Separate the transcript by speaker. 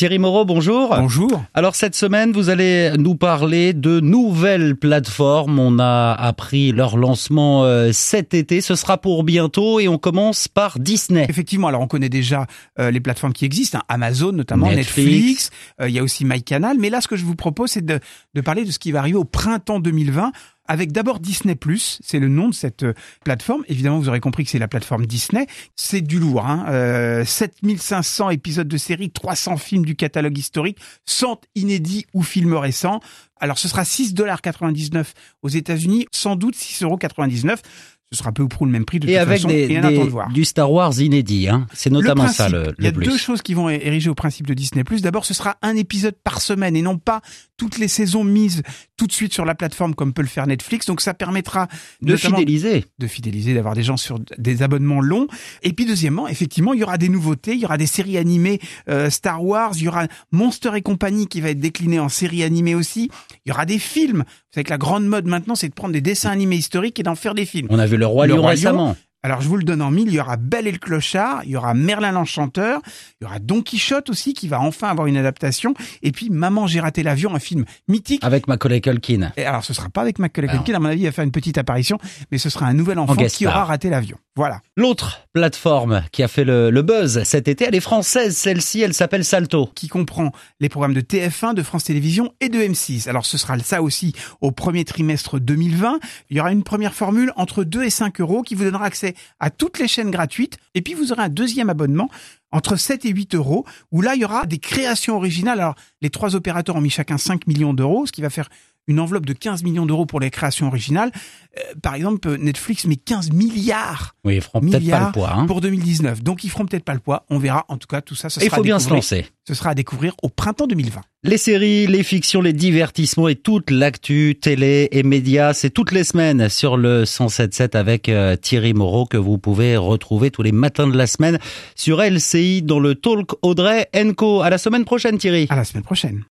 Speaker 1: Thierry Moreau, bonjour.
Speaker 2: Bonjour.
Speaker 1: Alors cette semaine, vous allez nous parler de nouvelles plateformes. On a appris leur lancement euh, cet été. Ce sera pour bientôt et on commence par Disney.
Speaker 2: Effectivement, alors on connaît déjà euh, les plateformes qui existent, hein, Amazon notamment,
Speaker 1: Netflix.
Speaker 2: Euh, il y a aussi MyCanal. Mais là, ce que je vous propose, c'est de, de parler de ce qui va arriver au printemps 2020 avec d'abord Disney+, c'est le nom de cette euh, plateforme. Évidemment, vous aurez compris que c'est la plateforme Disney. C'est du lourd, hein. Euh, 7500 épisodes de série, 300 films du catalogue historique, 100 inédits ou films récents. Alors, ce sera 6,99$ aux États-Unis, sans doute 6,99€. Ce sera peu ou prou le même prix de
Speaker 1: Et
Speaker 2: toute
Speaker 1: avec
Speaker 2: façon.
Speaker 1: des,
Speaker 2: et un attend
Speaker 1: des-
Speaker 2: de voir.
Speaker 1: du Star Wars inédit. Hein. C'est notamment
Speaker 2: Le
Speaker 1: ça le,
Speaker 2: Il y a
Speaker 1: plus.
Speaker 2: deux choses qui vont ériger au principe de Disney+. D'abord, ce sera un épisode par semaine et non pas toutes les saisons mises tout de suite sur la plateforme comme peut le faire Netflix. Donc ça permettra
Speaker 1: de fidéliser.
Speaker 2: de fidéliser, d'avoir des gens sur des abonnements longs. Et puis deuxièmement, effectivement, il y aura des nouveautés, il y aura des séries animées euh, Star Wars, il y aura Monster et compagnie qui va être décliné en série animée aussi. Il y aura des films. Vous savez que la grande mode maintenant, c'est de prendre des dessins animés historiques et d'en faire des films.
Speaker 1: On a vu le Roi
Speaker 2: Le
Speaker 1: Lion
Speaker 2: Roi
Speaker 1: récemment.
Speaker 2: Alors je vous le donne en mille, il y aura Belle et le Clochard, il y aura Merlin l'Enchanteur, il y aura Don Quichotte aussi qui va enfin avoir une adaptation, et puis Maman j'ai raté l'avion, un film mythique.
Speaker 1: Avec Macaulay Culkin.
Speaker 2: Et alors ce sera pas avec Macaulay
Speaker 1: Alors.
Speaker 2: Culkin, à mon avis il va faire une petite apparition, mais ce sera un nouvel enfant qui aura raté l'avion. Voilà.
Speaker 1: L'autre plateforme qui a fait le, le buzz cet été, elle est française celle-ci, elle s'appelle Salto.
Speaker 2: qui comprend les programmes de TF1, de France Télévisions et de M6. Alors ce sera ça aussi au premier trimestre 2020. Il y aura une première formule entre 2 et 5 euros qui vous donnera accès à toutes les chaînes gratuites. Et puis vous aurez un deuxième abonnement entre 7 et 8 euros où là il y aura des créations originales. Alors les trois opérateurs ont mis chacun 5 millions d'euros, ce qui va faire une enveloppe de 15 millions d'euros pour les créations originales. Euh, par exemple, Netflix met 15 milliards
Speaker 1: Oui, ils feront peut-être pas le poids. Hein.
Speaker 2: pour 2019. Donc ils feront peut-être pas le poids. On verra. En tout cas, tout ça, ce
Speaker 1: Et il
Speaker 2: sera
Speaker 1: faut
Speaker 2: à
Speaker 1: bien se
Speaker 2: découvrir.
Speaker 1: lancer.
Speaker 2: Ce sera à découvrir au printemps 2020.
Speaker 1: Les séries, les fictions, les divertissements et toute l'actu télé et médias, c'est toutes les semaines sur le 107.7 avec euh, Thierry Moreau que vous pouvez retrouver tous les matins de la semaine sur Dans le Talk Audrey Co. À la semaine prochaine Thierry.
Speaker 2: À la semaine prochaine.